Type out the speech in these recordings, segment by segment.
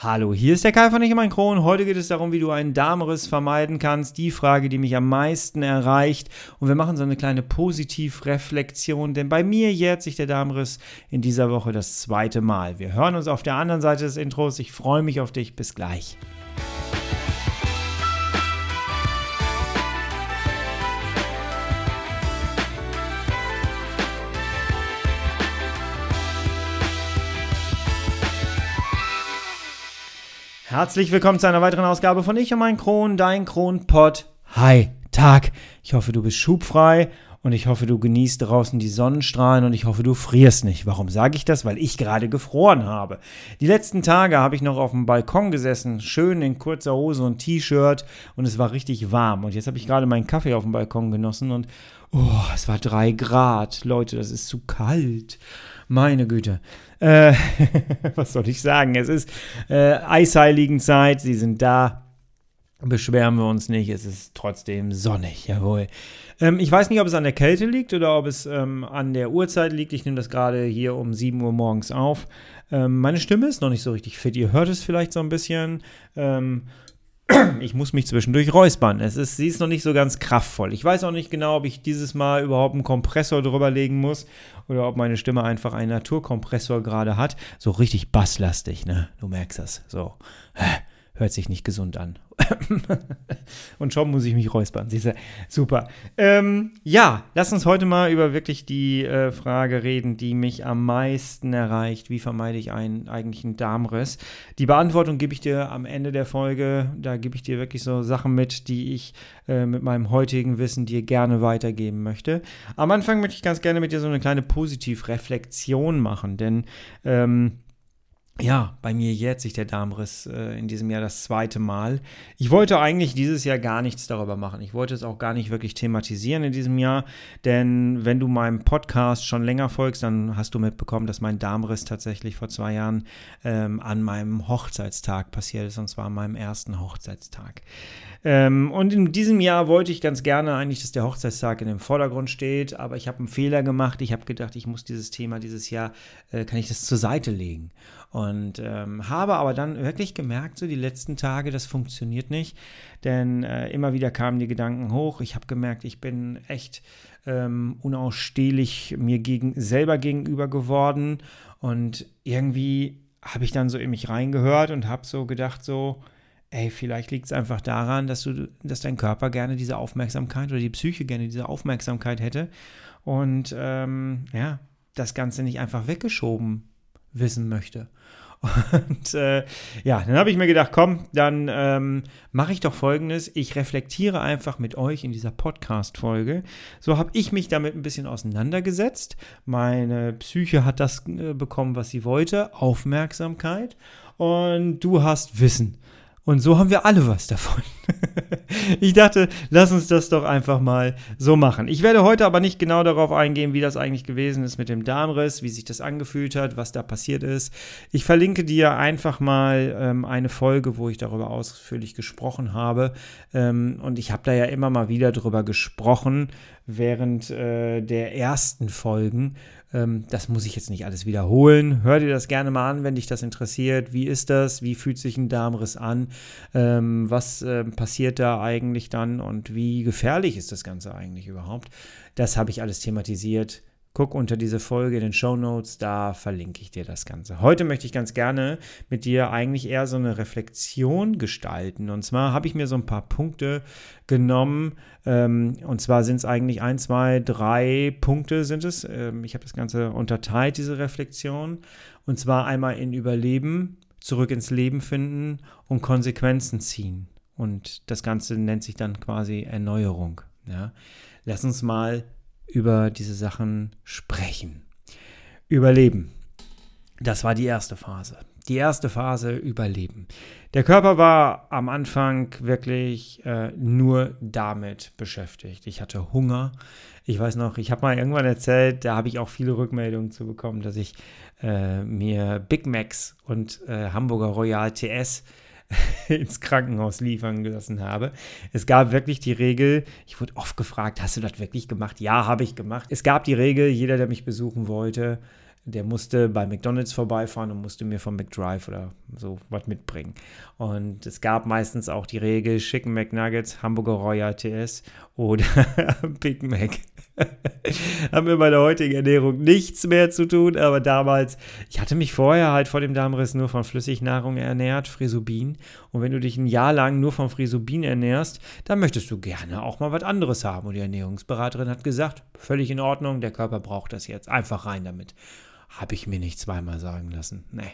Hallo, hier ist der Kai von Ich mein Kron. Heute geht es darum, wie du einen Darmriss vermeiden kannst. Die Frage, die mich am meisten erreicht. Und wir machen so eine kleine Positivreflexion, denn bei mir jährt sich der Darmriss in dieser Woche das zweite Mal. Wir hören uns auf der anderen Seite des Intros. Ich freue mich auf dich. Bis gleich. Herzlich willkommen zu einer weiteren Ausgabe von Ich und mein Kron, dein Kronpott. Hi, Tag. Ich hoffe, du bist schubfrei und ich hoffe, du genießt draußen die Sonnenstrahlen und ich hoffe, du frierst nicht. Warum sage ich das? Weil ich gerade gefroren habe. Die letzten Tage habe ich noch auf dem Balkon gesessen, schön in kurzer Hose und T-Shirt und es war richtig warm. Und jetzt habe ich gerade meinen Kaffee auf dem Balkon genossen und oh, es war drei Grad. Leute, das ist zu kalt. Meine Güte. Äh, was soll ich sagen? Es ist äh, Eisheiligen-Zeit, sie sind da. Beschweren wir uns nicht, es ist trotzdem sonnig, jawohl. Ähm, ich weiß nicht, ob es an der Kälte liegt oder ob es ähm, an der Uhrzeit liegt. Ich nehme das gerade hier um 7 Uhr morgens auf. Ähm, meine Stimme ist noch nicht so richtig fit. Ihr hört es vielleicht so ein bisschen. Ich muss mich zwischendurch räuspern. Es ist, sie ist noch nicht so ganz kraftvoll. Ich weiß auch nicht genau, ob ich dieses Mal überhaupt einen Kompressor drüber legen muss oder ob meine Stimme einfach einen Naturkompressor gerade hat. So richtig basslastig, ne? Du merkst das. So. Hört sich nicht gesund an. und schon muss ich mich räuspern. Siehste, super. Ähm, ja, lass uns heute mal über wirklich die äh, Frage reden, die mich am meisten erreicht. Wie vermeide ich einen eigentlichen Darmriss? Die Beantwortung gebe ich dir am Ende der Folge. Da gebe ich dir wirklich so Sachen mit, die ich äh, mit meinem heutigen Wissen dir gerne weitergeben möchte. Am Anfang möchte ich ganz gerne mit dir so eine kleine Positivreflexion machen, denn ähm, ja, bei mir jährt sich der Darmriss äh, in diesem Jahr das zweite Mal. Ich wollte eigentlich dieses Jahr gar nichts darüber machen. Ich wollte es auch gar nicht wirklich thematisieren in diesem Jahr, denn wenn du meinem Podcast schon länger folgst, dann hast du mitbekommen, dass mein Darmriss tatsächlich vor zwei Jahren ähm, an meinem Hochzeitstag passiert ist, und zwar an meinem ersten Hochzeitstag. Ähm, und in diesem Jahr wollte ich ganz gerne eigentlich, dass der Hochzeitstag in dem Vordergrund steht, aber ich habe einen Fehler gemacht. Ich habe gedacht, ich muss dieses Thema dieses Jahr, äh, kann ich das zur Seite legen. Und ähm, habe aber dann wirklich gemerkt, so die letzten Tage, das funktioniert nicht, denn äh, immer wieder kamen die Gedanken hoch. Ich habe gemerkt, ich bin echt ähm, unausstehlich mir gegen, selber gegenüber geworden und irgendwie habe ich dann so in mich reingehört und habe so gedacht, so, ey, vielleicht liegt es einfach daran, dass du, dass dein Körper gerne diese Aufmerksamkeit oder die Psyche gerne diese Aufmerksamkeit hätte und ähm, ja, das Ganze nicht einfach weggeschoben wissen möchte. Und äh, ja, dann habe ich mir gedacht, komm, dann ähm, mache ich doch folgendes. Ich reflektiere einfach mit euch in dieser Podcast-Folge. So habe ich mich damit ein bisschen auseinandergesetzt. Meine Psyche hat das äh, bekommen, was sie wollte: Aufmerksamkeit. Und du hast Wissen. Und so haben wir alle was davon. ich dachte, lass uns das doch einfach mal so machen. Ich werde heute aber nicht genau darauf eingehen, wie das eigentlich gewesen ist mit dem Darmriss, wie sich das angefühlt hat, was da passiert ist. Ich verlinke dir einfach mal ähm, eine Folge, wo ich darüber ausführlich gesprochen habe. Ähm, und ich habe da ja immer mal wieder drüber gesprochen während äh, der ersten Folgen. Ähm, das muss ich jetzt nicht alles wiederholen. Hör dir das gerne mal an, wenn dich das interessiert. Wie ist das? Wie fühlt sich ein Darmriss an? Ähm, was äh, passiert da eigentlich dann? Und wie gefährlich ist das Ganze eigentlich überhaupt? Das habe ich alles thematisiert. Guck unter diese Folge in den Show Notes, da verlinke ich dir das Ganze. Heute möchte ich ganz gerne mit dir eigentlich eher so eine Reflexion gestalten. Und zwar habe ich mir so ein paar Punkte genommen. Ähm, und zwar sind es eigentlich ein, zwei, drei Punkte sind es. Ähm, ich habe das Ganze unterteilt, diese Reflexion. Und zwar einmal in Überleben, zurück ins Leben finden und Konsequenzen ziehen. Und das Ganze nennt sich dann quasi Erneuerung. Ja. Lass uns mal über diese Sachen sprechen. Überleben. Das war die erste Phase. Die erste Phase Überleben. Der Körper war am Anfang wirklich äh, nur damit beschäftigt. Ich hatte Hunger. Ich weiß noch, ich habe mal irgendwann erzählt, da habe ich auch viele Rückmeldungen zu bekommen, dass ich äh, mir Big Macs und äh, Hamburger Royal TS ins Krankenhaus liefern gelassen habe. Es gab wirklich die Regel, ich wurde oft gefragt, hast du das wirklich gemacht? Ja, habe ich gemacht. Es gab die Regel, jeder, der mich besuchen wollte, der musste bei McDonalds vorbeifahren und musste mir vom McDrive oder so was mitbringen. Und es gab meistens auch die Regel Chicken McNuggets, Hamburger Royal TS oder Big Mac. Haben bei der heutigen Ernährung nichts mehr zu tun, aber damals, ich hatte mich vorher halt vor dem Darmriss nur von Flüssignahrung ernährt, Frisubin. Und wenn du dich ein Jahr lang nur von Frisubin ernährst, dann möchtest du gerne auch mal was anderes haben. Und die Ernährungsberaterin hat gesagt, völlig in Ordnung, der Körper braucht das jetzt, einfach rein damit. Habe ich mir nicht zweimal sagen lassen. Nee.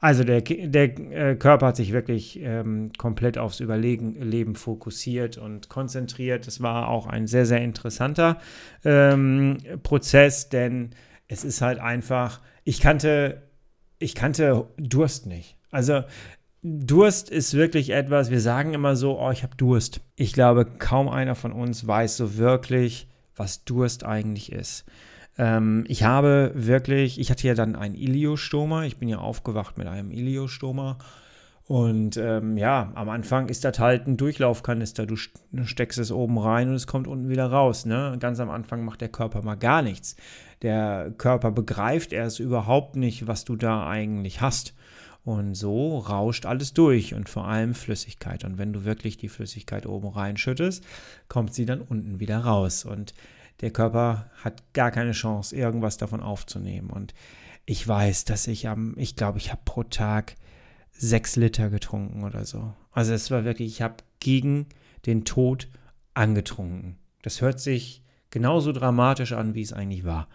Also der, der äh, Körper hat sich wirklich ähm, komplett aufs Überleben fokussiert und konzentriert. Es war auch ein sehr, sehr interessanter ähm, Prozess, denn es ist halt einfach, ich kannte, ich kannte Durst nicht. Also Durst ist wirklich etwas, wir sagen immer so, oh, ich habe Durst. Ich glaube, kaum einer von uns weiß so wirklich, was Durst eigentlich ist. Ähm, ich habe wirklich, ich hatte ja dann einen Iliostoma. Ich bin ja aufgewacht mit einem Iliostoma. Und ähm, ja, am Anfang ist das halt ein Durchlaufkanister. Du steckst es oben rein und es kommt unten wieder raus. Ne? Ganz am Anfang macht der Körper mal gar nichts. Der Körper begreift erst überhaupt nicht, was du da eigentlich hast. Und so rauscht alles durch und vor allem Flüssigkeit. Und wenn du wirklich die Flüssigkeit oben reinschüttest, kommt sie dann unten wieder raus. Und der Körper hat gar keine Chance, irgendwas davon aufzunehmen. Und ich weiß, dass ich am, ich glaube, ich habe pro Tag sechs Liter getrunken oder so. Also es war wirklich, ich habe gegen den Tod angetrunken. Das hört sich genauso dramatisch an, wie es eigentlich war.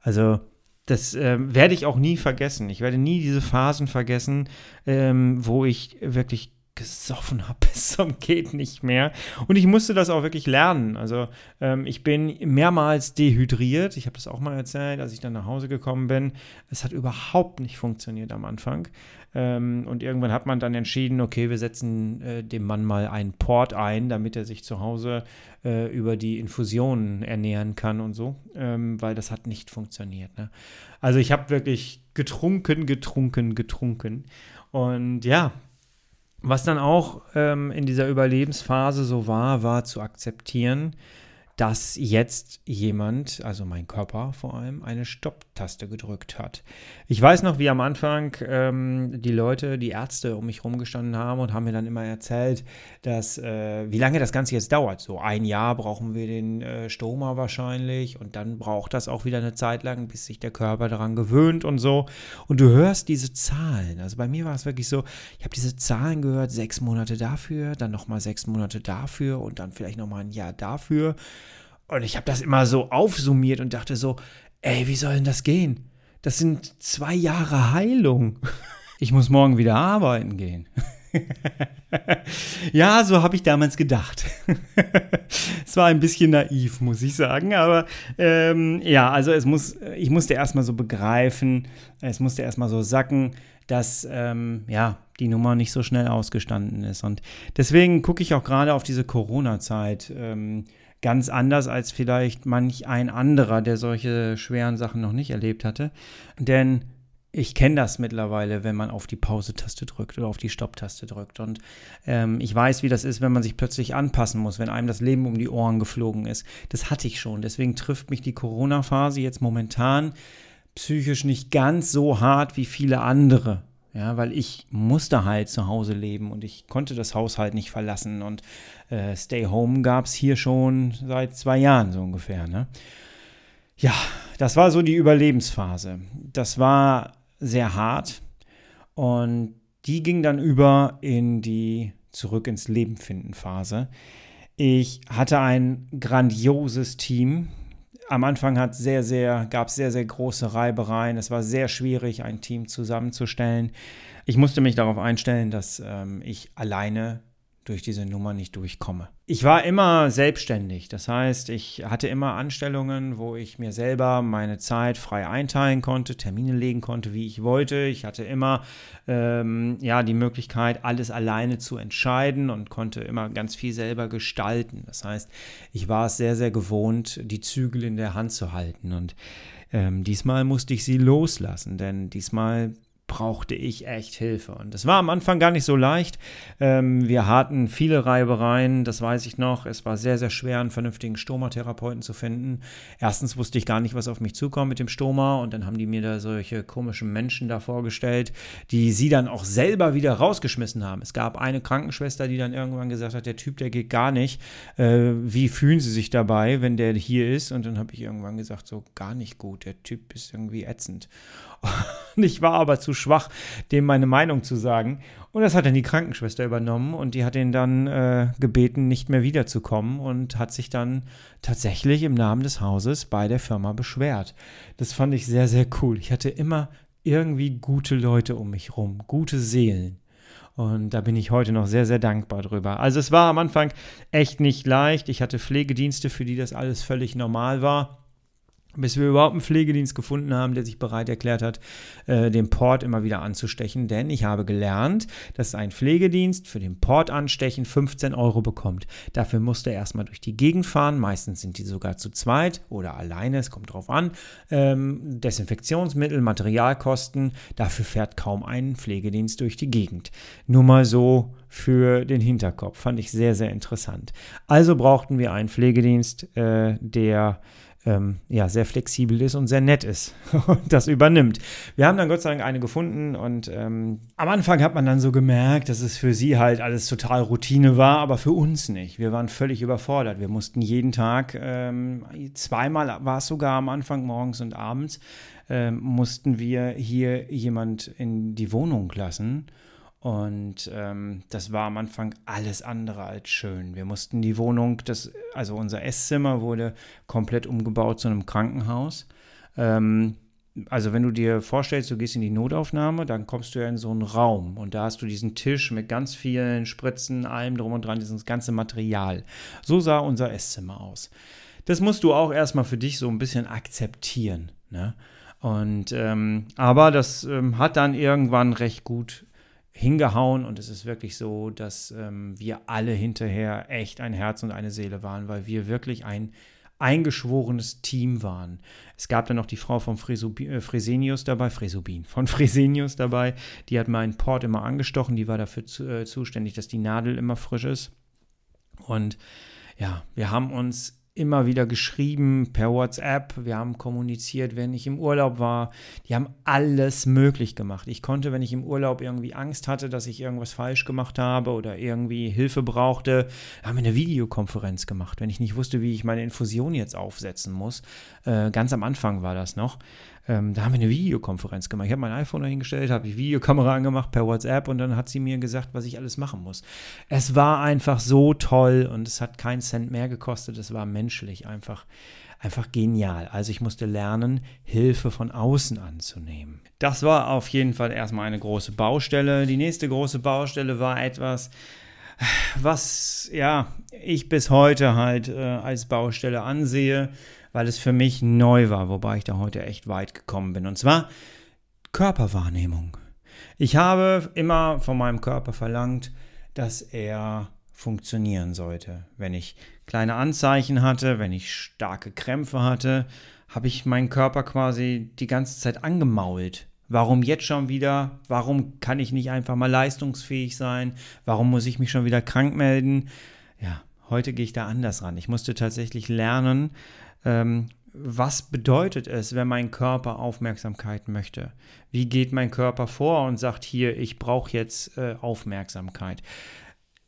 Also das äh, werde ich auch nie vergessen. Ich werde nie diese Phasen vergessen, ähm, wo ich wirklich gesoffen habe bis zum geht nicht mehr. Und ich musste das auch wirklich lernen. Also ähm, ich bin mehrmals dehydriert. Ich habe das auch mal erzählt, als ich dann nach Hause gekommen bin. Es hat überhaupt nicht funktioniert am Anfang. Ähm, und irgendwann hat man dann entschieden, okay, wir setzen äh, dem Mann mal einen Port ein, damit er sich zu Hause äh, über die Infusionen ernähren kann und so, ähm, weil das hat nicht funktioniert. Ne? Also ich habe wirklich getrunken, getrunken, getrunken. Und ja, was dann auch ähm, in dieser Überlebensphase so war, war zu akzeptieren, dass jetzt jemand, also mein Körper vor allem, eine Stopptaste gedrückt hat. Ich weiß noch, wie am Anfang ähm, die Leute, die Ärzte um mich rumgestanden haben und haben mir dann immer erzählt, dass äh, wie lange das Ganze jetzt dauert. So ein Jahr brauchen wir den äh, Stoma wahrscheinlich und dann braucht das auch wieder eine Zeit lang, bis sich der Körper daran gewöhnt und so. Und du hörst diese Zahlen. Also bei mir war es wirklich so, ich habe diese Zahlen gehört, sechs Monate dafür, dann nochmal sechs Monate dafür und dann vielleicht nochmal ein Jahr dafür. Und ich habe das immer so aufsummiert und dachte so, ey, wie soll denn das gehen? Das sind zwei Jahre Heilung. Ich muss morgen wieder arbeiten gehen. ja, so habe ich damals gedacht. es war ein bisschen naiv, muss ich sagen. Aber ähm, ja, also es muss, ich musste erstmal so begreifen, es musste erstmal so sacken, dass ähm, ja, die Nummer nicht so schnell ausgestanden ist. Und deswegen gucke ich auch gerade auf diese Corona-Zeit. Ähm, ganz anders als vielleicht manch ein anderer, der solche schweren Sachen noch nicht erlebt hatte. Denn ich kenne das mittlerweile, wenn man auf die Pause-Taste drückt oder auf die Stopp-Taste drückt. Und ähm, ich weiß, wie das ist, wenn man sich plötzlich anpassen muss, wenn einem das Leben um die Ohren geflogen ist. Das hatte ich schon. Deswegen trifft mich die Corona-Phase jetzt momentan psychisch nicht ganz so hart wie viele andere. Ja, weil ich musste halt zu Hause leben und ich konnte das Haus halt nicht verlassen. Und äh, Stay Home gab es hier schon seit zwei Jahren so ungefähr. Ne? Ja, das war so die Überlebensphase. Das war sehr hart und die ging dann über in die Zurück ins Leben finden Phase. Ich hatte ein grandioses Team, am Anfang hat sehr, sehr, gab es sehr, sehr große Reibereien. Es war sehr schwierig, ein Team zusammenzustellen. Ich musste mich darauf einstellen, dass ähm, ich alleine durch diese Nummer nicht durchkomme. Ich war immer selbstständig, das heißt, ich hatte immer Anstellungen, wo ich mir selber meine Zeit frei einteilen konnte, Termine legen konnte, wie ich wollte. Ich hatte immer ähm, ja, die Möglichkeit, alles alleine zu entscheiden und konnte immer ganz viel selber gestalten. Das heißt, ich war es sehr, sehr gewohnt, die Zügel in der Hand zu halten. Und ähm, diesmal musste ich sie loslassen, denn diesmal brauchte ich echt Hilfe. Und das war am Anfang gar nicht so leicht. Ähm, wir hatten viele Reibereien, das weiß ich noch. Es war sehr, sehr schwer, einen vernünftigen Stomatherapeuten zu finden. Erstens wusste ich gar nicht, was auf mich zukommt mit dem Stoma. Und dann haben die mir da solche komischen Menschen da vorgestellt, die sie dann auch selber wieder rausgeschmissen haben. Es gab eine Krankenschwester, die dann irgendwann gesagt hat, der Typ, der geht gar nicht. Äh, wie fühlen Sie sich dabei, wenn der hier ist? Und dann habe ich irgendwann gesagt, so gar nicht gut. Der Typ ist irgendwie ätzend. Und ich war aber zu schwach, dem meine Meinung zu sagen. Und das hat dann die Krankenschwester übernommen und die hat ihn dann äh, gebeten, nicht mehr wiederzukommen und hat sich dann tatsächlich im Namen des Hauses bei der Firma beschwert. Das fand ich sehr, sehr cool. Ich hatte immer irgendwie gute Leute um mich rum, gute Seelen. Und da bin ich heute noch sehr, sehr dankbar drüber. Also es war am Anfang echt nicht leicht. Ich hatte Pflegedienste, für die das alles völlig normal war bis wir überhaupt einen Pflegedienst gefunden haben, der sich bereit erklärt hat, äh, den Port immer wieder anzustechen. Denn ich habe gelernt, dass ein Pflegedienst für den Port anstechen 15 Euro bekommt. Dafür musste er erstmal durch die Gegend fahren. Meistens sind die sogar zu zweit oder alleine, es kommt drauf an. Ähm, Desinfektionsmittel, Materialkosten. Dafür fährt kaum ein Pflegedienst durch die Gegend. Nur mal so für den Hinterkopf. Fand ich sehr, sehr interessant. Also brauchten wir einen Pflegedienst, äh, der ähm, ja, sehr flexibel ist und sehr nett ist und das übernimmt. Wir haben dann Gott sei Dank eine gefunden und ähm, am Anfang hat man dann so gemerkt, dass es für sie halt alles total Routine war, aber für uns nicht. Wir waren völlig überfordert. Wir mussten jeden Tag, ähm, zweimal war es sogar am Anfang, morgens und abends, ähm, mussten wir hier jemand in die Wohnung lassen und ähm, das war am Anfang alles andere als schön. Wir mussten die Wohnung, das, also unser Esszimmer wurde komplett umgebaut zu einem Krankenhaus. Ähm, also wenn du dir vorstellst, du gehst in die Notaufnahme, dann kommst du ja in so einen Raum und da hast du diesen Tisch mit ganz vielen Spritzen, allem drum und dran, dieses ganze Material. So sah unser Esszimmer aus. Das musst du auch erstmal für dich so ein bisschen akzeptieren. Ne? Und ähm, aber das ähm, hat dann irgendwann recht gut hingehauen und es ist wirklich so, dass ähm, wir alle hinterher echt ein Herz und eine Seele waren, weil wir wirklich ein eingeschworenes Team waren. Es gab dann noch die Frau von Fresubi, äh, Fresenius dabei, Fresubin, von Fresenius dabei, die hat meinen Port immer angestochen, die war dafür zu, äh, zuständig, dass die Nadel immer frisch ist. Und ja, wir haben uns immer wieder geschrieben per WhatsApp, wir haben kommuniziert, wenn ich im Urlaub war. Die haben alles möglich gemacht. Ich konnte, wenn ich im Urlaub irgendwie Angst hatte, dass ich irgendwas falsch gemacht habe oder irgendwie Hilfe brauchte, haben wir eine Videokonferenz gemacht. Wenn ich nicht wusste, wie ich meine Infusion jetzt aufsetzen muss, äh, ganz am Anfang war das noch, ähm, da haben wir eine Videokonferenz gemacht. Ich habe mein iPhone dahingestellt, habe die Videokamera angemacht per WhatsApp und dann hat sie mir gesagt, was ich alles machen muss. Es war einfach so toll und es hat keinen Cent mehr gekostet. Es war menschlich einfach, einfach genial. Also ich musste lernen, Hilfe von außen anzunehmen. Das war auf jeden Fall erstmal eine große Baustelle. Die nächste große Baustelle war etwas, was ja ich bis heute halt äh, als Baustelle ansehe weil es für mich neu war, wobei ich da heute echt weit gekommen bin. Und zwar Körperwahrnehmung. Ich habe immer von meinem Körper verlangt, dass er funktionieren sollte. Wenn ich kleine Anzeichen hatte, wenn ich starke Krämpfe hatte, habe ich meinen Körper quasi die ganze Zeit angemault. Warum jetzt schon wieder? Warum kann ich nicht einfach mal leistungsfähig sein? Warum muss ich mich schon wieder krank melden? Ja, heute gehe ich da anders ran. Ich musste tatsächlich lernen, ähm, was bedeutet es, wenn mein Körper Aufmerksamkeit möchte? Wie geht mein Körper vor und sagt hier, ich brauche jetzt äh, Aufmerksamkeit?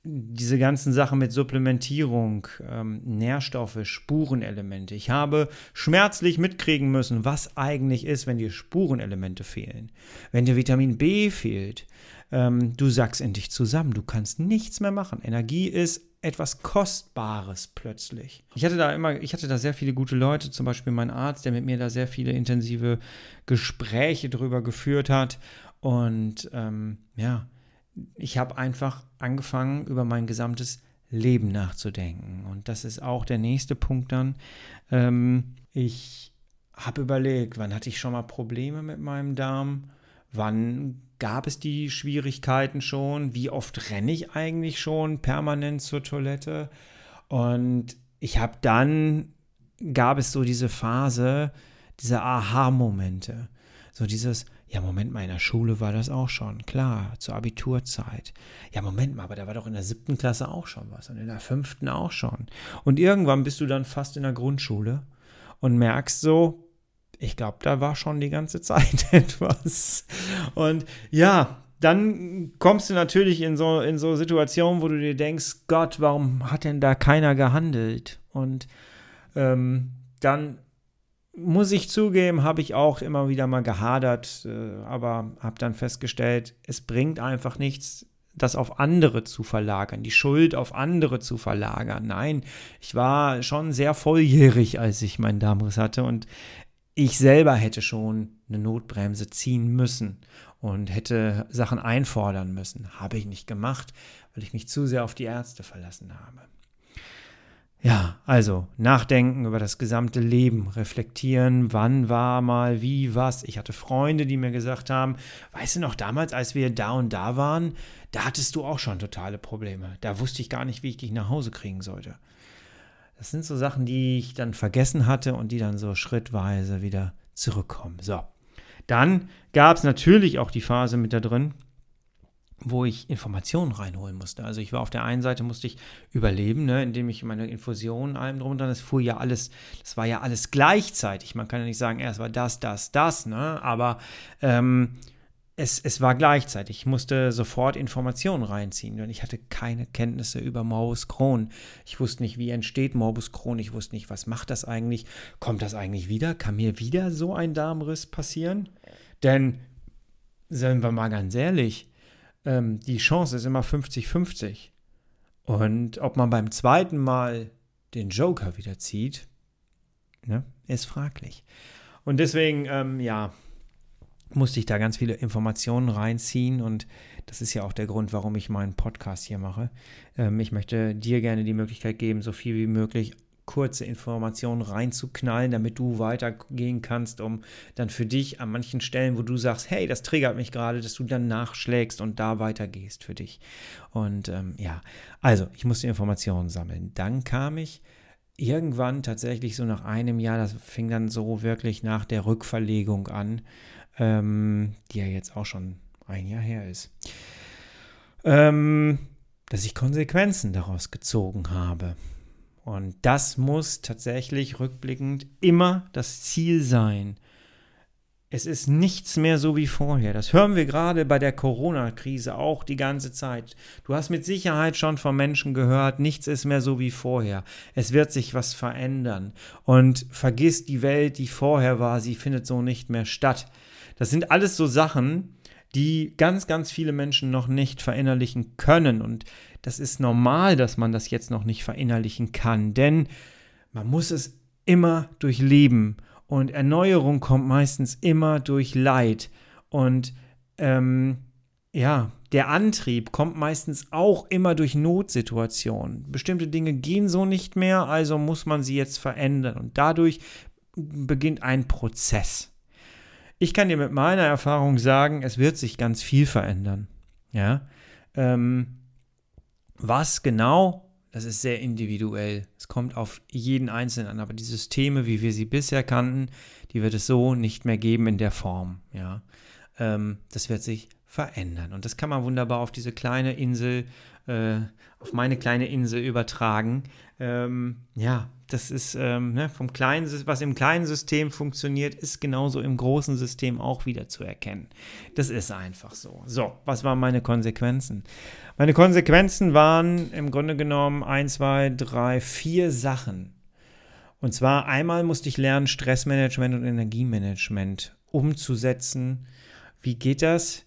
Diese ganzen Sachen mit Supplementierung, ähm, Nährstoffe, Spurenelemente. Ich habe schmerzlich mitkriegen müssen, was eigentlich ist, wenn dir Spurenelemente fehlen. Wenn dir Vitamin B fehlt, ähm, du sagst in dich zusammen, du kannst nichts mehr machen. Energie ist etwas Kostbares plötzlich. Ich hatte da immer, ich hatte da sehr viele gute Leute, zum Beispiel mein Arzt, der mit mir da sehr viele intensive Gespräche drüber geführt hat. Und ähm, ja, ich habe einfach angefangen, über mein gesamtes Leben nachzudenken. Und das ist auch der nächste Punkt dann. Ähm, ich habe überlegt, wann hatte ich schon mal Probleme mit meinem Darm? Wann gab es die Schwierigkeiten schon? Wie oft renne ich eigentlich schon permanent zur Toilette? Und ich habe dann, gab es so diese Phase, diese Aha-Momente. So dieses, Ja, Moment mal, in der Schule war das auch schon, klar, zur Abiturzeit. Ja, Moment mal, aber da war doch in der siebten Klasse auch schon was und in der fünften auch schon. Und irgendwann bist du dann fast in der Grundschule und merkst so, ich glaube, da war schon die ganze Zeit etwas. Und ja, dann kommst du natürlich in so, in so Situationen, wo du dir denkst, Gott, warum hat denn da keiner gehandelt? Und ähm, dann muss ich zugeben, habe ich auch immer wieder mal gehadert, äh, aber habe dann festgestellt, es bringt einfach nichts, das auf andere zu verlagern, die Schuld auf andere zu verlagern. Nein, ich war schon sehr volljährig, als ich meinen Darmriss hatte und ich selber hätte schon eine Notbremse ziehen müssen und hätte Sachen einfordern müssen. Habe ich nicht gemacht, weil ich mich zu sehr auf die Ärzte verlassen habe. Ja, also nachdenken über das gesamte Leben, reflektieren, wann war mal wie was. Ich hatte Freunde, die mir gesagt haben, weißt du noch, damals, als wir da und da waren, da hattest du auch schon totale Probleme. Da wusste ich gar nicht, wie ich dich nach Hause kriegen sollte. Das sind so Sachen, die ich dann vergessen hatte und die dann so schrittweise wieder zurückkommen. So, dann gab es natürlich auch die Phase mit da drin, wo ich Informationen reinholen musste. Also ich war auf der einen Seite musste ich überleben, ne, indem ich meine Infusionen allem drum und dran, das fuhr ja alles, das war ja alles gleichzeitig. Man kann ja nicht sagen, erst war das, das, das, ne, aber ähm, es, es war gleichzeitig. Ich musste sofort Informationen reinziehen, denn ich hatte keine Kenntnisse über Morbus Crohn. Ich wusste nicht, wie entsteht Morbus Crohn. Ich wusste nicht, was macht das eigentlich? Kommt das eigentlich wieder? Kann mir wieder so ein Darmriss passieren? Denn, seien wir mal ganz ehrlich, ähm, die Chance ist immer 50-50. Und ob man beim zweiten Mal den Joker wieder zieht, ne, ist fraglich. Und deswegen, ähm, ja, musste ich da ganz viele Informationen reinziehen und das ist ja auch der Grund, warum ich meinen Podcast hier mache. Ähm, ich möchte dir gerne die Möglichkeit geben, so viel wie möglich kurze Informationen reinzuknallen, damit du weitergehen kannst, um dann für dich an manchen Stellen, wo du sagst, hey, das triggert mich gerade, dass du dann nachschlägst und da weitergehst für dich. Und ähm, ja, also ich musste Informationen sammeln. Dann kam ich irgendwann tatsächlich so nach einem Jahr, das fing dann so wirklich nach der Rückverlegung an, ähm, die ja jetzt auch schon ein Jahr her ist, ähm, dass ich Konsequenzen daraus gezogen habe. Und das muss tatsächlich rückblickend immer das Ziel sein. Es ist nichts mehr so wie vorher. Das hören wir gerade bei der Corona-Krise auch die ganze Zeit. Du hast mit Sicherheit schon von Menschen gehört, nichts ist mehr so wie vorher. Es wird sich was verändern. Und vergiss die Welt, die vorher war, sie findet so nicht mehr statt. Das sind alles so Sachen, die ganz, ganz viele Menschen noch nicht verinnerlichen können. Und das ist normal, dass man das jetzt noch nicht verinnerlichen kann, denn man muss es immer durchleben. Und Erneuerung kommt meistens immer durch Leid. Und ähm, ja, der Antrieb kommt meistens auch immer durch Notsituationen. Bestimmte Dinge gehen so nicht mehr, also muss man sie jetzt verändern. Und dadurch beginnt ein Prozess. Ich kann dir mit meiner Erfahrung sagen, es wird sich ganz viel verändern. Ja. Ähm, was genau, das ist sehr individuell. Es kommt auf jeden Einzelnen an, aber die Systeme, wie wir sie bisher kannten, die wird es so nicht mehr geben in der Form. Ja. Ähm, das wird sich verändern. Und das kann man wunderbar auf diese kleine Insel, äh, auf meine kleine Insel übertragen. Ähm, ja, das ist ähm, ne, vom kleinen, was im kleinen System funktioniert, ist genauso im großen System auch wieder zu erkennen. Das ist einfach so. So, was waren meine Konsequenzen? Meine Konsequenzen waren im Grunde genommen ein, zwei, drei, vier Sachen. Und zwar einmal musste ich lernen, Stressmanagement und Energiemanagement umzusetzen. Wie geht das?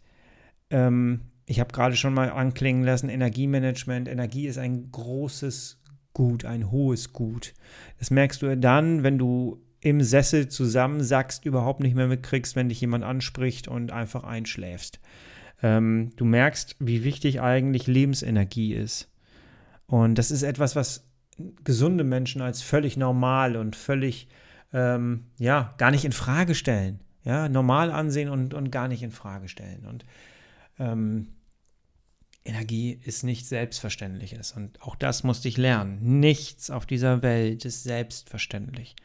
Ähm, ich habe gerade schon mal anklingen lassen, Energiemanagement. Energie ist ein großes Gut, ein hohes Gut. Das merkst du dann, wenn du im Sessel zusammensackst, überhaupt nicht mehr mitkriegst, wenn dich jemand anspricht und einfach einschläfst. Ähm, du merkst, wie wichtig eigentlich Lebensenergie ist. Und das ist etwas, was gesunde Menschen als völlig normal und völlig, ähm, ja, gar nicht in Frage stellen. Ja, normal ansehen und, und gar nicht in Frage stellen. Und ähm, Energie ist nichts Selbstverständliches. Und auch das musste ich lernen. Nichts auf dieser Welt ist selbstverständlich.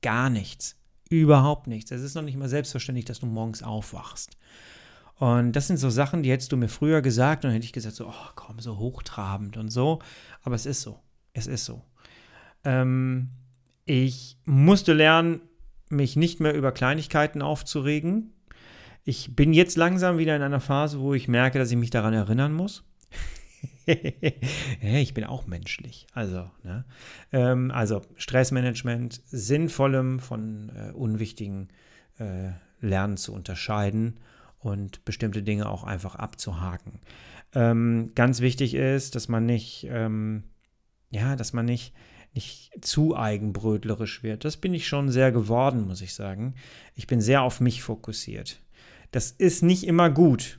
Gar nichts. Überhaupt nichts. Es ist noch nicht mal selbstverständlich, dass du morgens aufwachst. Und das sind so Sachen, die hättest du mir früher gesagt und dann hätte ich gesagt, so, oh komm, so hochtrabend und so. Aber es ist so. Es ist so. Ähm, ich musste lernen, mich nicht mehr über Kleinigkeiten aufzuregen. Ich bin jetzt langsam wieder in einer Phase, wo ich merke, dass ich mich daran erinnern muss. ich bin auch menschlich. Also, ne? ähm, also Stressmanagement, sinnvollem von äh, unwichtigen äh, Lernen zu unterscheiden und bestimmte Dinge auch einfach abzuhaken. Ähm, ganz wichtig ist, dass man nicht, ähm, ja, dass man nicht, nicht zu eigenbrötlerisch wird. Das bin ich schon sehr geworden, muss ich sagen. Ich bin sehr auf mich fokussiert. Das ist nicht immer gut.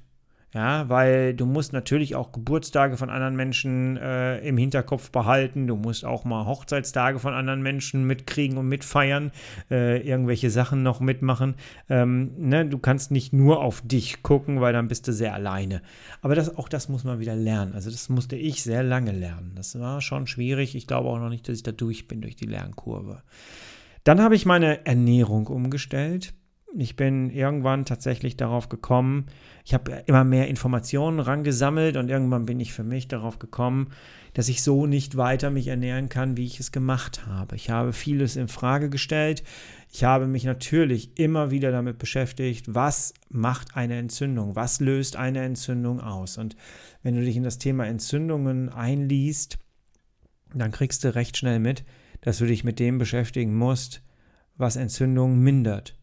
Ja, weil du musst natürlich auch Geburtstage von anderen Menschen äh, im Hinterkopf behalten. Du musst auch mal Hochzeitstage von anderen Menschen mitkriegen und mitfeiern, äh, irgendwelche Sachen noch mitmachen. Ähm, ne? Du kannst nicht nur auf dich gucken, weil dann bist du sehr alleine. Aber das, auch das muss man wieder lernen. Also das musste ich sehr lange lernen. Das war schon schwierig. Ich glaube auch noch nicht, dass ich da durch bin durch die Lernkurve. Dann habe ich meine Ernährung umgestellt ich bin irgendwann tatsächlich darauf gekommen, ich habe immer mehr Informationen rangesammelt und irgendwann bin ich für mich darauf gekommen, dass ich so nicht weiter mich ernähren kann, wie ich es gemacht habe. Ich habe vieles in Frage gestellt. Ich habe mich natürlich immer wieder damit beschäftigt, was macht eine Entzündung? Was löst eine Entzündung aus? Und wenn du dich in das Thema Entzündungen einliest, dann kriegst du recht schnell mit, dass du dich mit dem beschäftigen musst, was Entzündungen mindert.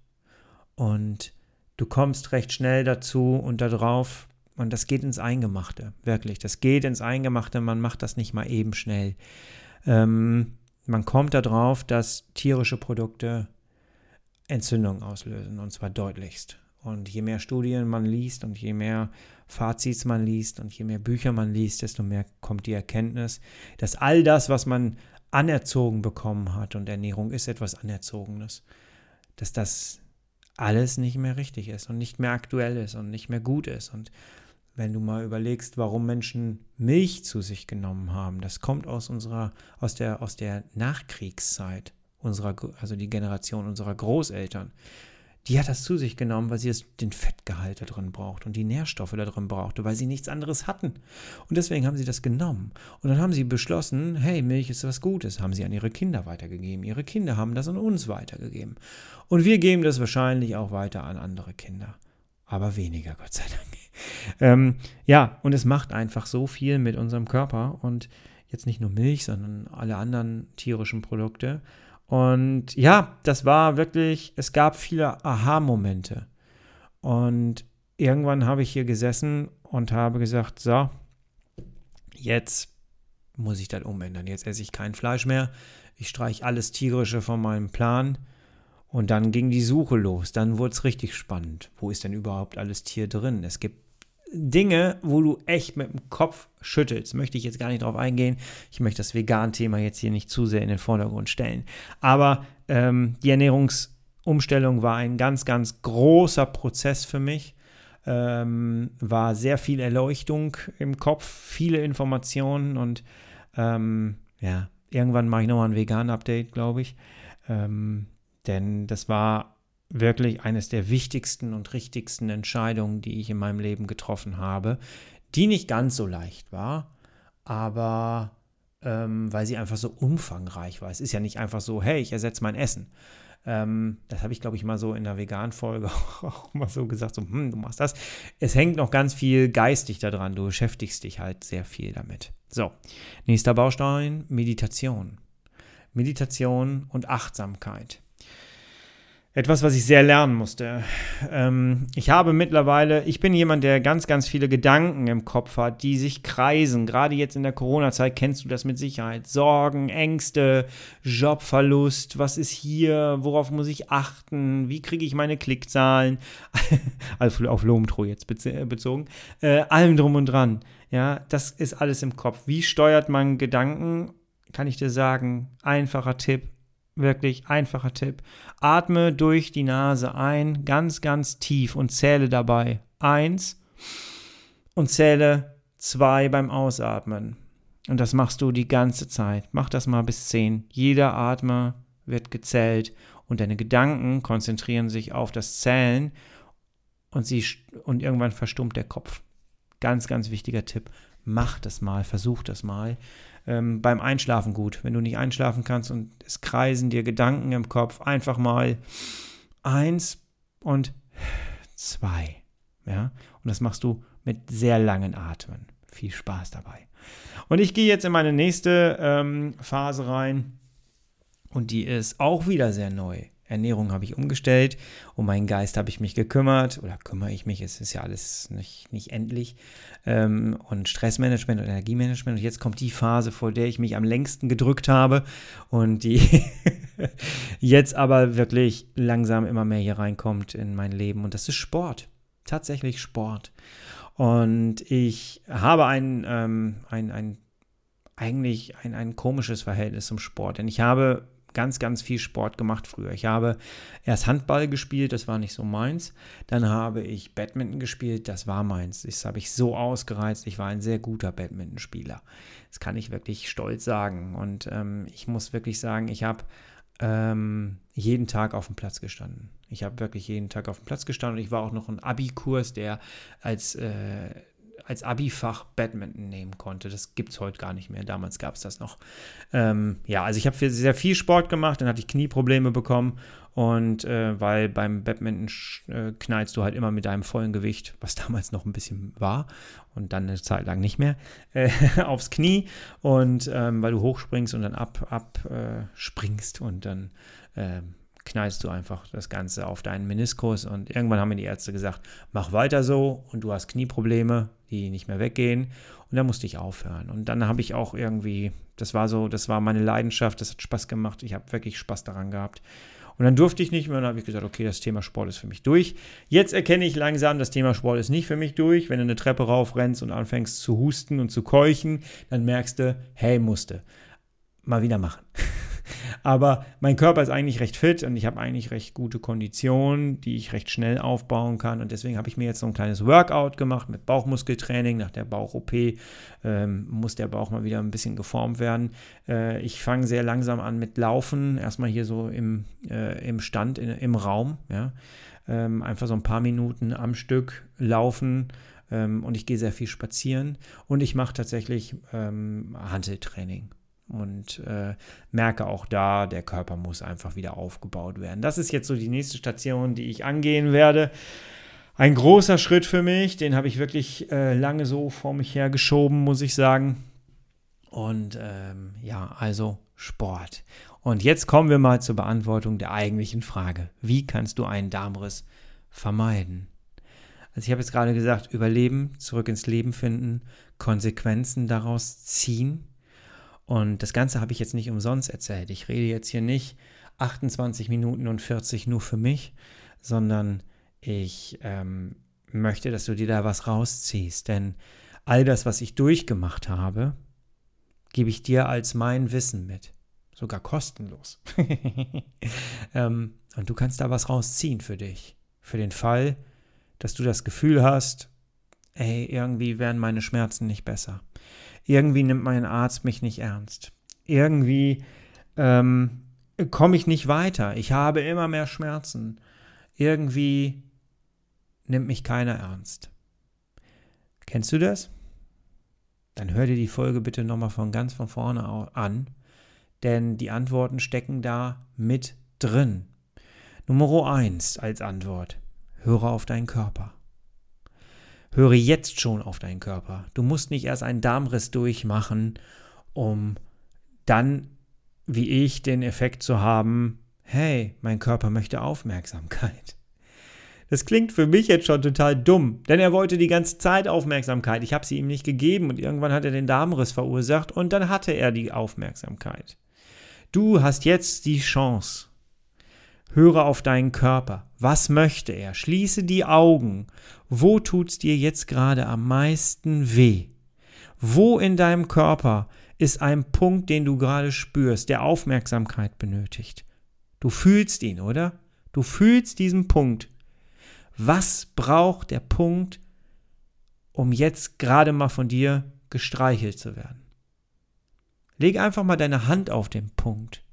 Und du kommst recht schnell dazu und darauf, und das geht ins Eingemachte, wirklich. Das geht ins Eingemachte, man macht das nicht mal eben schnell. Ähm, man kommt darauf, dass tierische Produkte Entzündung auslösen, und zwar deutlichst. Und je mehr Studien man liest und je mehr Fazits man liest und je mehr Bücher man liest, desto mehr kommt die Erkenntnis, dass all das, was man anerzogen bekommen hat, und Ernährung ist etwas Anerzogenes, dass das alles nicht mehr richtig ist und nicht mehr aktuell ist und nicht mehr gut ist. Und wenn du mal überlegst, warum Menschen Milch zu sich genommen haben, das kommt aus unserer, aus der, aus der Nachkriegszeit, unserer, also die Generation unserer Großeltern die hat das zu sich genommen, weil sie es, den Fettgehalt da drin braucht und die Nährstoffe da drin brauchte, weil sie nichts anderes hatten. Und deswegen haben sie das genommen. Und dann haben sie beschlossen, hey, Milch ist was Gutes, haben sie an ihre Kinder weitergegeben. Ihre Kinder haben das an uns weitergegeben. Und wir geben das wahrscheinlich auch weiter an andere Kinder. Aber weniger, Gott sei Dank. Ähm, ja, und es macht einfach so viel mit unserem Körper und jetzt nicht nur Milch, sondern alle anderen tierischen Produkte. Und ja, das war wirklich, es gab viele Aha-Momente. Und irgendwann habe ich hier gesessen und habe gesagt, so, jetzt muss ich das umändern. Jetzt esse ich kein Fleisch mehr. Ich streiche alles Tierische von meinem Plan. Und dann ging die Suche los. Dann wurde es richtig spannend. Wo ist denn überhaupt alles Tier drin? Es gibt Dinge, wo du echt mit dem Kopf schüttelst. Möchte ich jetzt gar nicht drauf eingehen. Ich möchte das Vegan-Thema jetzt hier nicht zu sehr in den Vordergrund stellen. Aber ähm, die Ernährungsumstellung war ein ganz, ganz großer Prozess für mich. Ähm, war sehr viel Erleuchtung im Kopf, viele Informationen und ähm, ja, irgendwann mache ich nochmal ein Vegan-Update, glaube ich. Ähm, denn das war wirklich eines der wichtigsten und richtigsten Entscheidungen, die ich in meinem Leben getroffen habe, die nicht ganz so leicht war, aber ähm, weil sie einfach so umfangreich war. Es ist ja nicht einfach so, hey, ich ersetze mein Essen. Ähm, das habe ich, glaube ich, mal so in der Vegan-Folge auch mal so gesagt, so, hm, du machst das. Es hängt noch ganz viel geistig daran, du beschäftigst dich halt sehr viel damit. So, nächster Baustein, Meditation. Meditation und Achtsamkeit. Etwas, was ich sehr lernen musste. Ähm, ich habe mittlerweile, ich bin jemand, der ganz, ganz viele Gedanken im Kopf hat, die sich kreisen. Gerade jetzt in der Corona-Zeit kennst du das mit Sicherheit. Sorgen, Ängste, Jobverlust, was ist hier, worauf muss ich achten, wie kriege ich meine Klickzahlen, also auf Lomtro jetzt bezogen, äh, allem drum und dran. Ja, das ist alles im Kopf. Wie steuert man Gedanken? Kann ich dir sagen, einfacher Tipp, Wirklich einfacher Tipp. Atme durch die Nase ein, ganz, ganz tief und zähle dabei eins und zähle zwei beim Ausatmen. Und das machst du die ganze Zeit. Mach das mal bis zehn. Jeder Atmer wird gezählt und deine Gedanken konzentrieren sich auf das Zählen und, sie, und irgendwann verstummt der Kopf. Ganz, ganz wichtiger Tipp. Mach das mal, versuch das mal. Ähm, beim Einschlafen gut. Wenn du nicht einschlafen kannst und es kreisen dir Gedanken im Kopf, einfach mal eins und zwei. Ja? Und das machst du mit sehr langen Atmen. Viel Spaß dabei. Und ich gehe jetzt in meine nächste ähm, Phase rein. Und die ist auch wieder sehr neu. Ernährung habe ich umgestellt, um meinen Geist habe ich mich gekümmert oder kümmere ich mich, es ist ja alles nicht, nicht endlich. Ähm, und Stressmanagement und Energiemanagement. Und jetzt kommt die Phase, vor der ich mich am längsten gedrückt habe und die jetzt aber wirklich langsam immer mehr hier reinkommt in mein Leben. Und das ist Sport. Tatsächlich Sport. Und ich habe ein, ähm, ein, ein eigentlich ein, ein komisches Verhältnis zum Sport. Denn ich habe ganz, ganz viel Sport gemacht früher. Ich habe erst Handball gespielt, das war nicht so meins. Dann habe ich Badminton gespielt, das war meins. Das habe ich so ausgereizt. Ich war ein sehr guter Badmintonspieler. Das kann ich wirklich stolz sagen. Und ähm, ich muss wirklich sagen, ich habe ähm, jeden Tag auf dem Platz gestanden. Ich habe wirklich jeden Tag auf dem Platz gestanden und ich war auch noch ein Abi-Kurs, der als äh, als Abi-Fach Badminton nehmen konnte. Das gibt es heute gar nicht mehr. Damals gab es das noch. Ähm, ja, also ich habe sehr viel Sport gemacht, dann hatte ich Knieprobleme bekommen und äh, weil beim Badminton äh, knallst du halt immer mit deinem vollen Gewicht, was damals noch ein bisschen war und dann eine Zeit lang nicht mehr, äh, aufs Knie und ähm, weil du hochspringst und dann abspringst ab, äh, und dann ähm, knallst du einfach das Ganze auf deinen Meniskus und irgendwann haben mir die Ärzte gesagt, mach weiter so und du hast Knieprobleme, die nicht mehr weggehen und dann musste ich aufhören und dann habe ich auch irgendwie, das war so, das war meine Leidenschaft, das hat Spaß gemacht, ich habe wirklich Spaß daran gehabt und dann durfte ich nicht mehr und dann habe ich gesagt, okay, das Thema Sport ist für mich durch. Jetzt erkenne ich langsam, das Thema Sport ist nicht für mich durch. Wenn du eine Treppe raufrennst und anfängst zu husten und zu keuchen, dann merkst du, hey, musste. Mal wieder machen. Aber mein Körper ist eigentlich recht fit und ich habe eigentlich recht gute Konditionen, die ich recht schnell aufbauen kann. Und deswegen habe ich mir jetzt so ein kleines Workout gemacht mit Bauchmuskeltraining. Nach der Bauch-OP ähm, muss der Bauch mal wieder ein bisschen geformt werden. Äh, ich fange sehr langsam an mit Laufen. Erstmal hier so im, äh, im Stand, in, im Raum. Ja? Ähm, einfach so ein paar Minuten am Stück laufen ähm, und ich gehe sehr viel spazieren und ich mache tatsächlich ähm, Handeltraining und äh, merke auch da, der Körper muss einfach wieder aufgebaut werden. Das ist jetzt so die nächste Station, die ich angehen werde. Ein großer Schritt für mich, den habe ich wirklich äh, lange so vor mich hergeschoben, muss ich sagen. Und ähm, ja, also Sport. Und jetzt kommen wir mal zur Beantwortung der eigentlichen Frage. Wie kannst du einen Darmriss vermeiden? Also ich habe jetzt gerade gesagt, überleben, zurück ins Leben finden, Konsequenzen daraus ziehen und das Ganze habe ich jetzt nicht umsonst erzählt. Ich rede jetzt hier nicht 28 Minuten und 40 nur für mich, sondern ich ähm, möchte, dass du dir da was rausziehst. Denn all das, was ich durchgemacht habe, gebe ich dir als mein Wissen mit. Sogar kostenlos. ähm, und du kannst da was rausziehen für dich. Für den Fall, dass du das Gefühl hast, ey, irgendwie werden meine Schmerzen nicht besser irgendwie nimmt mein Arzt mich nicht ernst. Irgendwie ähm, komme ich nicht weiter. Ich habe immer mehr Schmerzen. Irgendwie nimmt mich keiner ernst. Kennst du das? Dann hör dir die Folge bitte nochmal von ganz von vorne an, denn die Antworten stecken da mit drin. Nummer eins als Antwort. Höre auf deinen Körper. Höre jetzt schon auf deinen Körper. Du musst nicht erst einen Darmriss durchmachen, um dann, wie ich, den Effekt zu haben, hey, mein Körper möchte Aufmerksamkeit. Das klingt für mich jetzt schon total dumm, denn er wollte die ganze Zeit Aufmerksamkeit. Ich habe sie ihm nicht gegeben und irgendwann hat er den Darmriss verursacht und dann hatte er die Aufmerksamkeit. Du hast jetzt die Chance, Höre auf deinen Körper. Was möchte er? Schließe die Augen. Wo tut's dir jetzt gerade am meisten weh? Wo in deinem Körper ist ein Punkt, den du gerade spürst, der Aufmerksamkeit benötigt? Du fühlst ihn, oder? Du fühlst diesen Punkt. Was braucht der Punkt, um jetzt gerade mal von dir gestreichelt zu werden? Leg einfach mal deine Hand auf den Punkt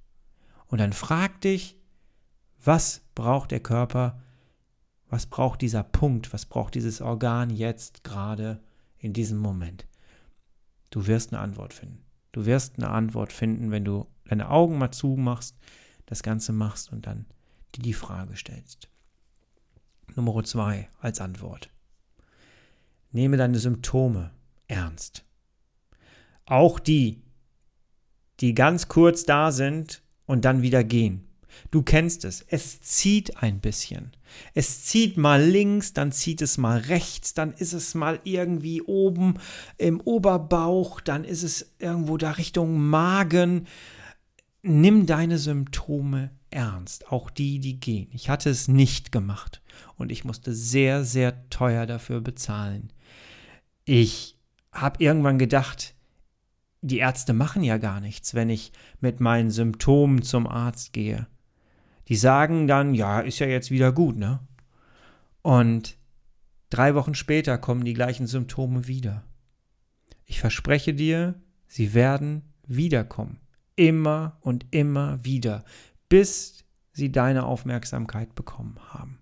und dann frag dich, Was braucht der Körper? Was braucht dieser Punkt? Was braucht dieses Organ jetzt gerade in diesem Moment? Du wirst eine Antwort finden. Du wirst eine Antwort finden, wenn du deine Augen mal zumachst, das Ganze machst und dann dir die Frage stellst. Nummer zwei als Antwort. Nehme deine Symptome ernst. Auch die, die ganz kurz da sind und dann wieder gehen. Du kennst es. Es zieht ein bisschen. Es zieht mal links, dann zieht es mal rechts, dann ist es mal irgendwie oben im Oberbauch, dann ist es irgendwo da Richtung Magen. Nimm deine Symptome ernst, auch die, die gehen. Ich hatte es nicht gemacht und ich musste sehr, sehr teuer dafür bezahlen. Ich habe irgendwann gedacht, die Ärzte machen ja gar nichts, wenn ich mit meinen Symptomen zum Arzt gehe. Die sagen dann, ja, ist ja jetzt wieder gut, ne? Und drei Wochen später kommen die gleichen Symptome wieder. Ich verspreche dir, sie werden wiederkommen. Immer und immer wieder, bis sie deine Aufmerksamkeit bekommen haben.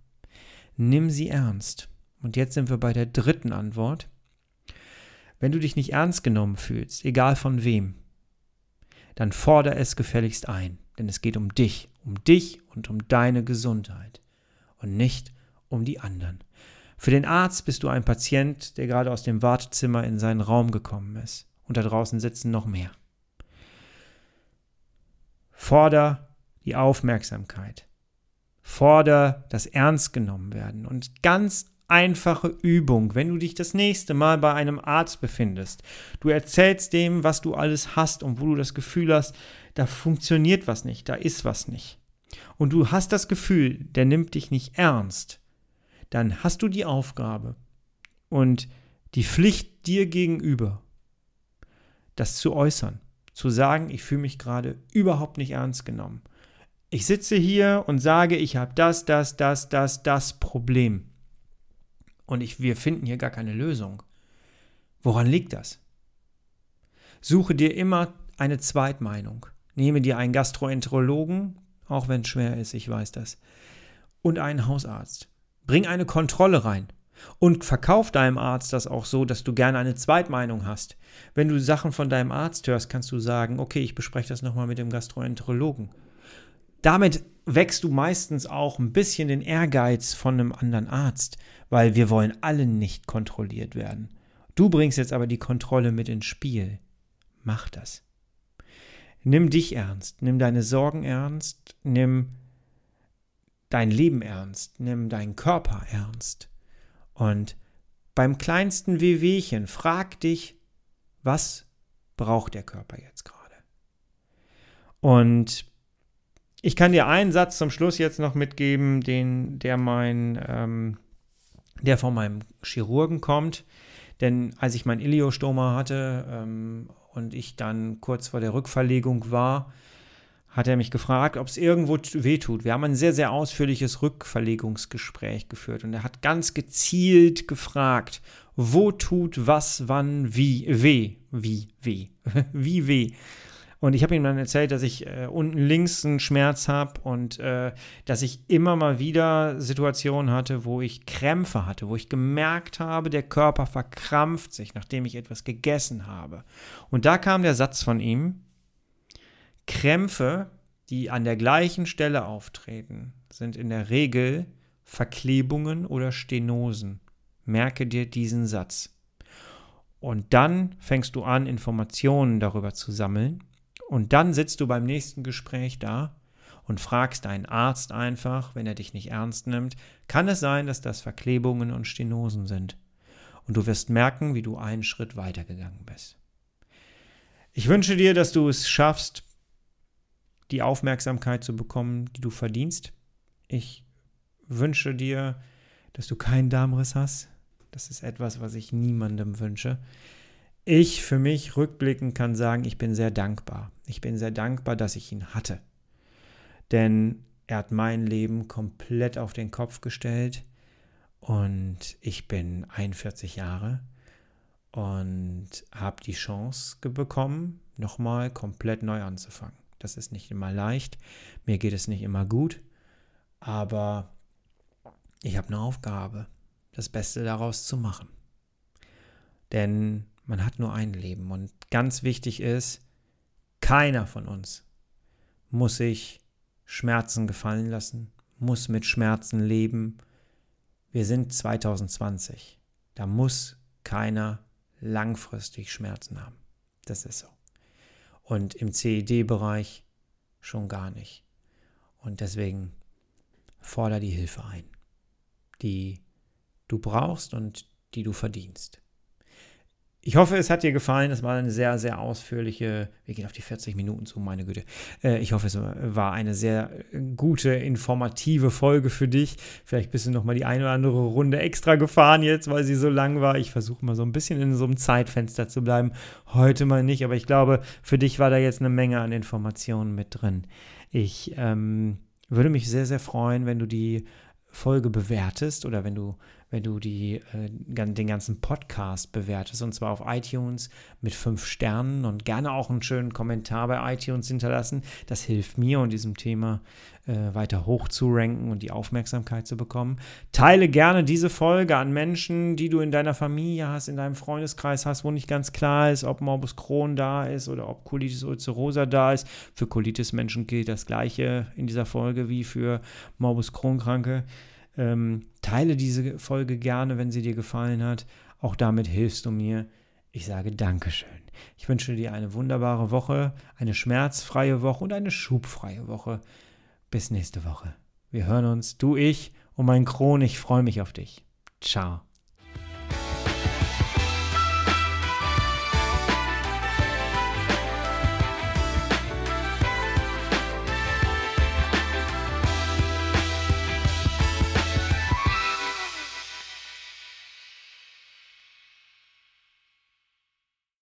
Nimm sie ernst. Und jetzt sind wir bei der dritten Antwort. Wenn du dich nicht ernst genommen fühlst, egal von wem, dann fordere es gefälligst ein, denn es geht um dich, um dich und um deine Gesundheit und nicht um die anderen. Für den Arzt bist du ein Patient, der gerade aus dem Wartezimmer in seinen Raum gekommen ist. Und da draußen sitzen noch mehr. Forder die Aufmerksamkeit. Forder das Ernst genommen werden. Und ganz einfache Übung, wenn du dich das nächste Mal bei einem Arzt befindest. Du erzählst dem, was du alles hast und wo du das Gefühl hast, da funktioniert was nicht, da ist was nicht. Und du hast das Gefühl, der nimmt dich nicht ernst. Dann hast du die Aufgabe und die Pflicht dir gegenüber, das zu äußern, zu sagen, ich fühle mich gerade überhaupt nicht ernst genommen. Ich sitze hier und sage, ich habe das, das, das, das, das Problem und ich, wir finden hier gar keine Lösung. Woran liegt das? Suche dir immer eine Zweitmeinung. Nehme dir einen Gastroenterologen, auch wenn es schwer ist, ich weiß das, und einen Hausarzt. Bring eine Kontrolle rein und verkauf deinem Arzt das auch so, dass du gerne eine Zweitmeinung hast. Wenn du Sachen von deinem Arzt hörst, kannst du sagen, okay, ich bespreche das nochmal mit dem Gastroenterologen. Damit wächst du meistens auch ein bisschen den Ehrgeiz von einem anderen Arzt, weil wir wollen alle nicht kontrolliert werden. Du bringst jetzt aber die Kontrolle mit ins Spiel. Mach das. Nimm dich ernst, nimm deine Sorgen ernst, nimm dein Leben ernst, nimm deinen Körper ernst. Und beim kleinsten Wehwehchen frag dich, was braucht der Körper jetzt gerade? Und ich kann dir einen Satz zum Schluss jetzt noch mitgeben, den, der mein, ähm, der von meinem Chirurgen kommt. Denn als ich mein Iliostoma hatte ähm, und ich dann kurz vor der Rückverlegung war, hat er mich gefragt, ob es irgendwo wehtut. Wir haben ein sehr, sehr ausführliches Rückverlegungsgespräch geführt und er hat ganz gezielt gefragt, wo tut was, wann, wie, weh, wie, weh, wie weh. Und ich habe ihm dann erzählt, dass ich äh, unten links einen Schmerz habe und äh, dass ich immer mal wieder Situationen hatte, wo ich Krämpfe hatte, wo ich gemerkt habe, der Körper verkrampft sich, nachdem ich etwas gegessen habe. Und da kam der Satz von ihm, Krämpfe, die an der gleichen Stelle auftreten, sind in der Regel Verklebungen oder Stenosen. Merke dir diesen Satz. Und dann fängst du an, Informationen darüber zu sammeln und dann sitzt du beim nächsten Gespräch da und fragst deinen Arzt einfach, wenn er dich nicht ernst nimmt, kann es sein, dass das Verklebungen und Stenosen sind. Und du wirst merken, wie du einen Schritt weitergegangen bist. Ich wünsche dir, dass du es schaffst, die Aufmerksamkeit zu bekommen, die du verdienst. Ich wünsche dir, dass du keinen Darmriss hast. Das ist etwas, was ich niemandem wünsche ich für mich rückblickend kann sagen, ich bin sehr dankbar. Ich bin sehr dankbar, dass ich ihn hatte. Denn er hat mein Leben komplett auf den Kopf gestellt und ich bin 41 Jahre und habe die Chance bekommen, nochmal komplett neu anzufangen. Das ist nicht immer leicht, mir geht es nicht immer gut, Aber ich habe eine Aufgabe, das Beste daraus zu machen. Denn man hat nur ein Leben und ganz wichtig ist, keiner von uns muss sich Schmerzen gefallen lassen, muss mit Schmerzen leben. Wir sind 2020. Da muss keiner langfristig Schmerzen haben. Das ist so. Und im CED-Bereich schon gar nicht. Und deswegen forder die Hilfe ein, die du brauchst und die du verdienst. Ich hoffe, es hat dir gefallen. Es war eine sehr, sehr ausführliche, wir gehen auf die 40 Minuten zu, meine Güte. Äh, ich hoffe, es war eine sehr gute, informative Folge für dich. Vielleicht bist du noch mal die eine oder andere Runde extra gefahren jetzt, weil sie so lang war. Ich versuche mal so ein bisschen in so einem Zeitfenster zu bleiben. Heute mal nicht, aber ich glaube, für dich war da jetzt eine Menge an Informationen mit drin. Ich ähm, würde mich sehr, sehr freuen, wenn du die Folge bewertest oder wenn du wenn du die, äh, den ganzen Podcast bewertest, und zwar auf iTunes mit fünf Sternen und gerne auch einen schönen Kommentar bei iTunes hinterlassen. Das hilft mir und diesem Thema äh, weiter hoch zu ranken und die Aufmerksamkeit zu bekommen. Teile gerne diese Folge an Menschen, die du in deiner Familie hast, in deinem Freundeskreis hast, wo nicht ganz klar ist, ob Morbus Crohn da ist oder ob Colitis ulcerosa da ist. Für Colitis-Menschen gilt das Gleiche in dieser Folge wie für Morbus Crohn-Kranke. Ähm, teile diese Folge gerne, wenn sie dir gefallen hat. Auch damit hilfst du mir. Ich sage Dankeschön. Ich wünsche dir eine wunderbare Woche, eine schmerzfreie Woche und eine schubfreie Woche. Bis nächste Woche. Wir hören uns, du, ich und mein Kron. Ich freue mich auf dich. Ciao.